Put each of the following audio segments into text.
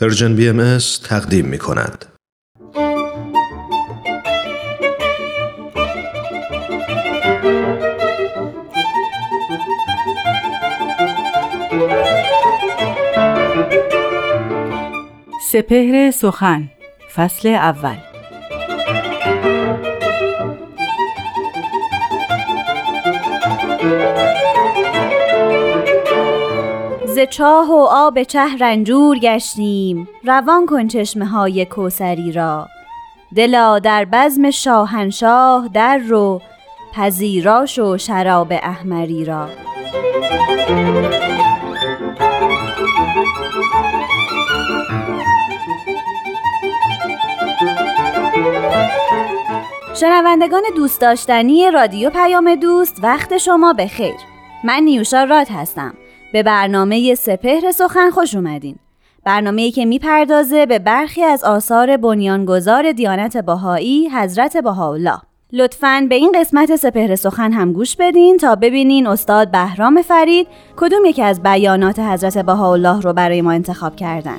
پرژن بی ام تقدیم می کند. سپهر سخن فصل اول چاه و آب چه رنجور گشتیم. روان کن چشمه های کوسری را. دلا در بزم شاهنشاه در رو پذیراش و شراب احمری را. شنوندگان دوست داشتنی رادیو پیام دوست وقت شما به خیر من نیوشا راد هستم. به برنامه سپهر سخن خوش اومدین برنامه‌ای که می‌پردازه به برخی از آثار بنیانگذار دیانت باهایی حضرت بهاءالله لطفاً به این قسمت سپهر سخن هم گوش بدین تا ببینین استاد بهرام فرید کدوم یکی از بیانات حضرت بهاءالله رو برای ما انتخاب کردن.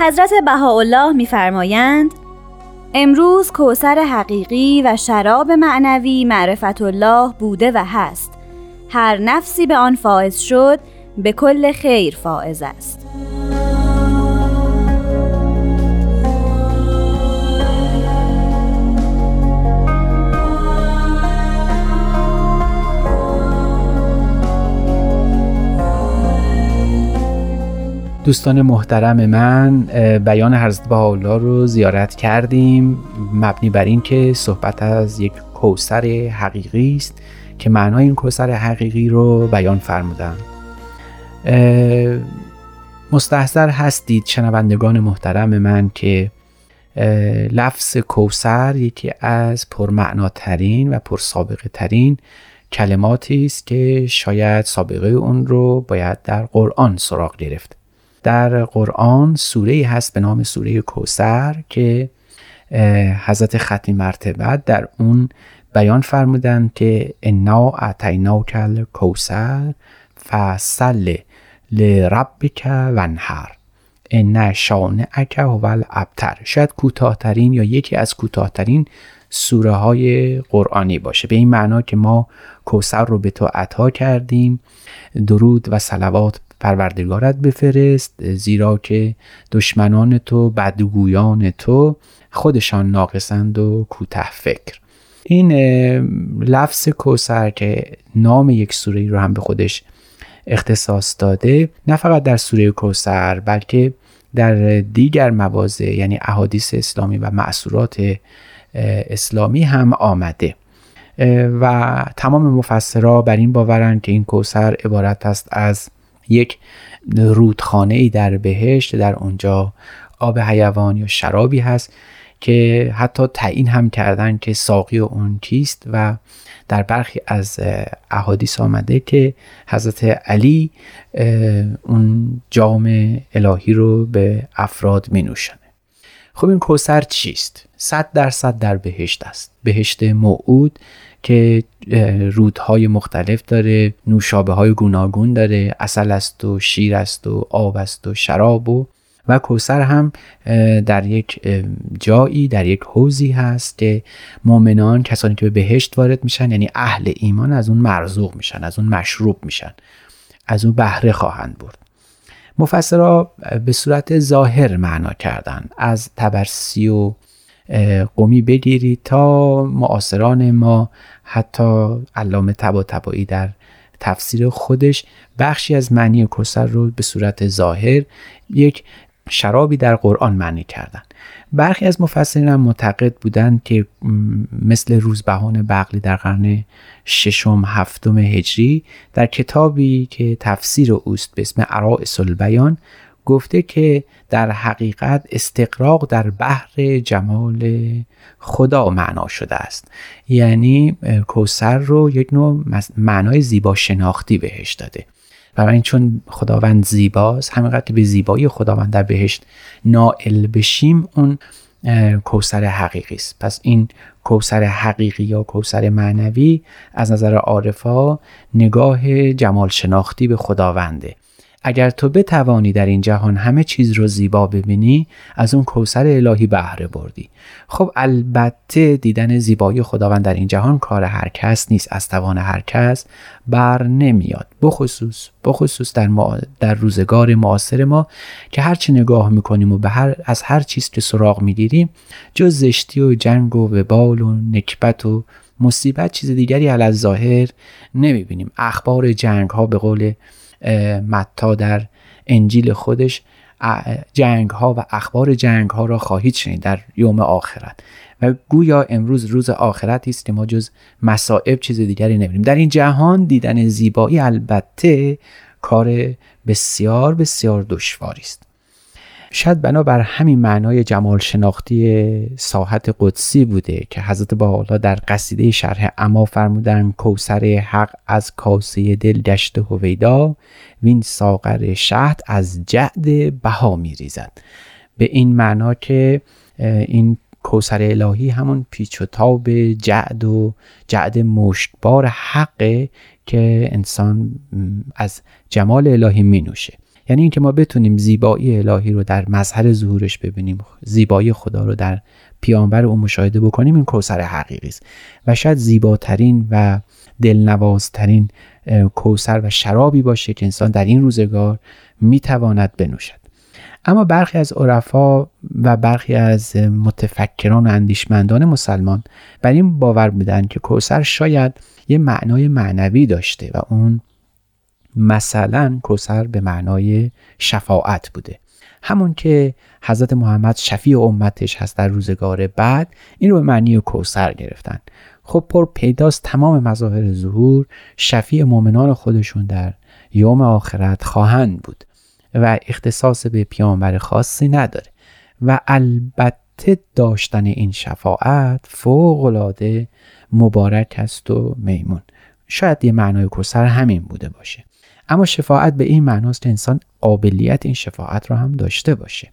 حضرت بهاءالله میفرمایند امروز کوسر حقیقی و شراب معنوی معرفت الله بوده و هست. هر نفسی به آن فائز شد به کل خیر فائز است. دوستان محترم من بیان حضرت بهاءالله رو زیارت کردیم مبنی بر این که صحبت از یک کوسر حقیقی است که معنای این کوسر حقیقی رو بیان فرمودن. مستحضر هستید شنوندگان محترم من که لفظ کوسر یکی از پرمعناترین و پرسابقه ترین کلماتی است که شاید سابقه اون رو باید در قرآن سراغ گرفت. در قرآن سوره هست به نام سوره کوسر که حضرت ختمی مرتبه در اون بیان فرمودن که انا کل کوسر فصل لربک ونهر ان شانعک هو الابتر شاید کوتاهترین یا یکی از کوتاهترین سوره های قرآنی باشه. به این معنا که ما کوسر رو به تو عطا کردیم درود و صلوات پروردگارت بفرست زیرا که دشمنان تو بدگویان تو خودشان ناقصند و کوته فکر. این لفظ کوسر که نام یک سوره رو هم به خودش اختصاص داده نه فقط در سوره کوسر بلکه در دیگر مواضع یعنی احادیث اسلامی و معصورات اسلامی هم آمده. و تمام مفسرها بر این باورند که این کوسر عبارت است از یک رودخانه ای در بهشت در اونجا آب حیوان یا شرابی هست که حتی تعیین هم کردن که ساقی اون کیست و در برخی از احادیث آمده که حضرت علی اون جام الهی رو به افراد می نوشنه خب این کوسر چیست؟ صد درصد در بهشت است بهشت موعود که رودهای مختلف داره نوشابه های گوناگون داره اصل است و شیر است و آب است و شراب و و کوسر هم در یک جایی در یک حوزی هست که مؤمنان کسانی که به بهشت وارد میشن یعنی اهل ایمان از اون مرزوق میشن از اون مشروب میشن از اون بهره خواهند برد مفسرها به صورت ظاهر معنا کردن. از تبرسی و قومی بگیرید تا معاصران ما حتی علامه تبا تبایی در تفسیر خودش. بخشی از معنی کسر رو به صورت ظاهر یک شرابی در قرآن معنی کردن. برخی از مفسرین هم معتقد بودند که مثل روزبهان بغلی در قرن ششم هفتم هجری در کتابی که تفسیر اوست به اسم عرائس البیان گفته که در حقیقت استقراق در بحر جمال خدا معنا شده است. یعنی کوسر رو یک نوع معنای زیبا شناختی بهش داده. و این چون خداوند زیباست همینقدر به زیبایی خداوند در بهشت نائل بشیم اون کوسر حقیقی است. پس این کوسر حقیقی یا کوسر معنوی از نظر عارفا نگاه جمال شناختی به خداونده. اگر تو بتوانی در این جهان همه چیز رو زیبا ببینی از اون کوسر الهی بهره بردی. خب البته دیدن زیبایی خداوند در این جهان کار هر کس نیست از توان هر کس بر نمیاد. بخصوص بخصوص در, در روزگار معاصر ما که هرچی نگاه می‌کنیم و به هر از هر چیز که سراغ می‌گیریم جز زشتی و جنگ و وبال و نکبت و مصیبت چیز دیگری علی ظاهر نمی‌بینیم. اخبار جنگ ها به قول متا در انجیل خودش جنگ ها و اخبار جنگ ها را خواهید شنید در یوم آخرت. و گویا امروز روز آخرت است ما جز مصائب چیز دیگری نمی‌بینیم. در این جهان دیدن زیبایی البته کار بسیار بسیار دشواری است. شاید بنابر همین معنای جمال شناختی ساحت قدسی بوده که حضرت بالا در قصیده شرح اما فرمودن کوسر حق از کاسه دل گشت هویدا وین ساغر شهد از جعد بها میریزد. به این معنا که این کوسر الهی همون پیچ و تاب جعد و جعد مشکبار حقه که انسان از جمال الهی می نوشه یعنی اینکه ما بتونیم زیبایی الهی رو در مظهر ظهورش ببینیم زیبایی خدا رو در پیامبر او مشاهده بکنیم این کوسر حقیقی است. و شاید زیباترین و دلنوازترین کوسر و شرابی باشه که انسان در این روزگار می‌تواند بنوشد. اما برخی از عرفا و برخی از متفکران و اندیشمندان مسلمان بر این باور بودند که کوسر شاید یه معنای معنوی داشته و اون مثلا کوسر به معنای شفاعت بوده. همون که حضرت محمد شفیع امتش هست در روزگار بعد این رو به معنی کوسر گرفتن. خب پر پیداست تمام مظاهر ظهور شفیع مؤمنان خودشون در یوم آخرت خواهند بود و اختصاص به پیامبر خاصی نداره. و البته داشتن این شفاعت فوق العاده مبارک است و میمون. شاید یه معنای کوسر همین بوده باشه. اما شفاعت به این معناست که انسان قابلیت این شفاعت را هم داشته باشه.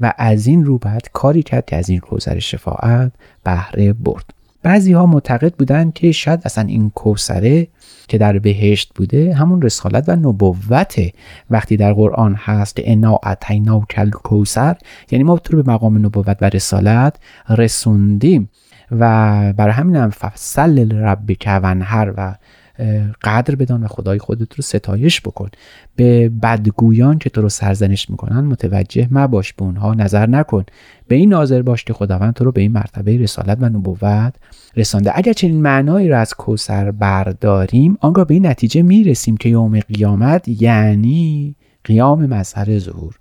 و از این رو بعد کاری کرد که از این کوسر شفاعت بهره برد. بعضی ها معتقد بودند که شاید اصلا این کوسره که در بهشت بوده همون رسالت و نبوته وقتی در قرآن هست انا اتینا کل کوسر یعنی ما تو به مقام نبوت و رسالت رسوندیم. و برای همین هم فصل رب ونهر و قدر بدان و خدای خودت رو ستایش بکن. به بدگویان که تو رو سرزنش می‌کنن متوجه مباش به اونها نظر نکن. به این ناظر باش که خداوند تو رو به این مرتبه رسالت و نبوت رسانده. اگر چنین معنایی رو از کوسر برداریم آنگاه به این نتیجه می‌رسیم که یوم قیامت یعنی قیام مظهر ظهور.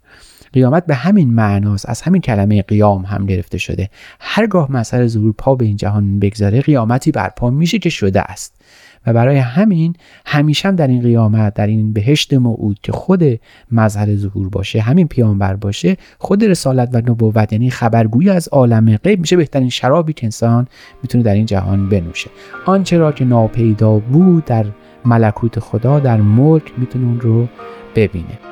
قیامت به همین معناست. از همین کلمه قیام هم گرفته شده. هرگاه مظهر ظهور پا به این جهان بگذاره قیامتی برپا میشه که شده است. و برای همین همیشه هم در این قیامت در این بهشت موعود که خود مظهر ظهور باشه همین پیامبر باشه خود رسالت و نبوت یعنی خبرگویی از عالم غیب میشه بهترین شرابی که انسان می‌تونه در این جهان بنوشه. آنچه را که ناپیدا بود در ملکوت خدا در ملک می‌تونه اون رو ببینه.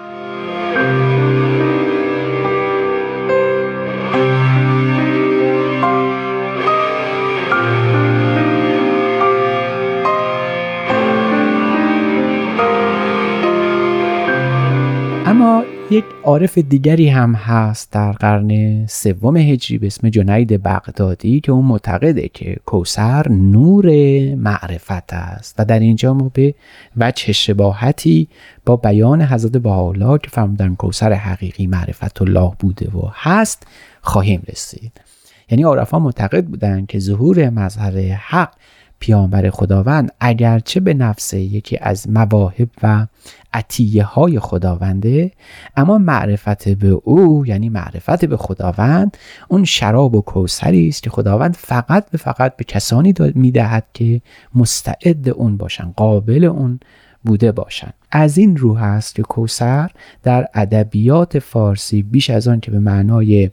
یک عارف دیگری هم هست در قرن سوم هجری به اسم جنید بغدادی که اون معتقده که کوسر نور معرفت است. و در اینجا ما به وجه شباهتی با بیان حضرت بهاءالله که فرمودن کوسر حقیقی معرفت الله بوده و هست خواهیم رسید. یعنی عارفان معتقد بودند که ظهور مظهر حق پیامبر خداوند اگرچه به نفس یکی از مواهب و عطیه های خداونده اما معرفت به او یعنی معرفت به خداوند اون شراب و کوسری است که خداوند فقط به فقط به کسانی می‌دهد که مستعد اون باشن قابل اون بوده باشند از این رو هست که کوسر در ادبیات فارسی بیش از آن که به معنای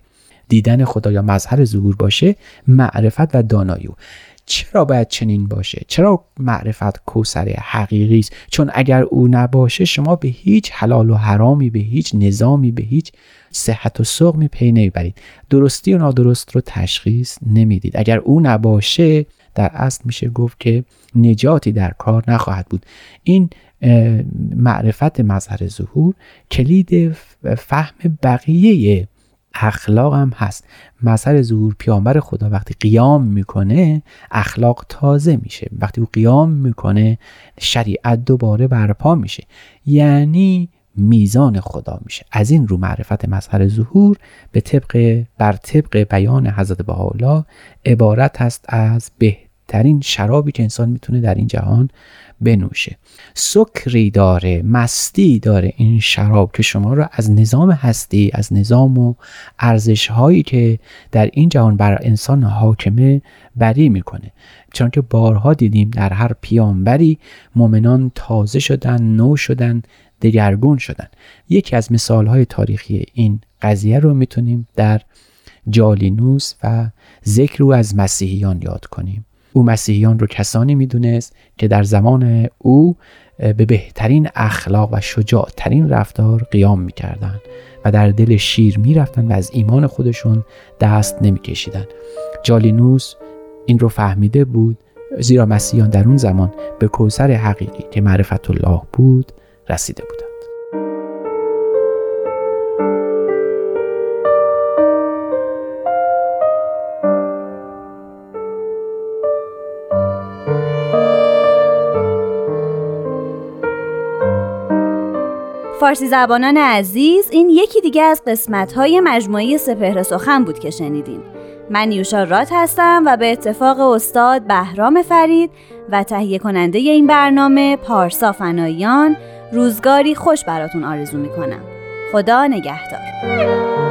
دیدن خدا یا مظهر ظهور باشه معرفت و دانایی چرا باید چنین باشه؟ چرا معرفت کوسر حقیقی است؟ چون اگر او نباشه شما به هیچ حلال و حرامی به هیچ نظامی به هیچ صحت و سقمی پی نمی‌برید درستی و نادرست رو تشخیص نمی‌دید. اگر او نباشه در اصل میشه گفت که نجاتی در کار نخواهد بود. این معرفت مظهر ظهور کلید فهم بقیه اخلاق هم هست. مظهر ظهور پیامبر خدا وقتی قیام می‌کنه اخلاق تازه میشه. وقتی او قیام می‌کنه شریعت دوباره برپا میشه. یعنی میزان خدا میشه. از این رو معرفت مظهر ظهور به طبق بر طبق بیان حضرت بهاءالله عبارت هست از بهترین شرابی که انسان می‌تونه در این جهان بنوشه. سکری داره مستی داره این شراب که شما را از نظام هستی از نظام و ارزش هایی که در این جهان بر انسان حاکمه بری می‌کنه. چون که بارها دیدیم در هر پیامبری مؤمنان تازه شدن نو شدن دگرگون شدن. یکی از مثال های تاریخی این قضیه رو می‌تونیم در جالینوس و ذکر او از مسیحیان یاد کنیم. او مسیحیان رو کسانی می‌دونست که در زمان او به بهترین اخلاق و شجاعترین رفتار قیام می‌کردند و در دل شیر می‌رفتن و از ایمان خودشون دست نمیکشیدن جالینوس این رو فهمیده بود زیرا مسیحیان در اون زمان به کوسر حقیقی که معرفت الله بود رسیده بودند فارسی زبانان عزیز این یکی دیگه از قسمت های مجموعه سپهر سخن بود که شنیدین. من نیوشا رات هستم و به اتفاق استاد بهرام فرید و تهیه کننده این برنامه پارسا فنایان روزگاری خوش براتون آرزو می‌کنم. خدا نگهدار.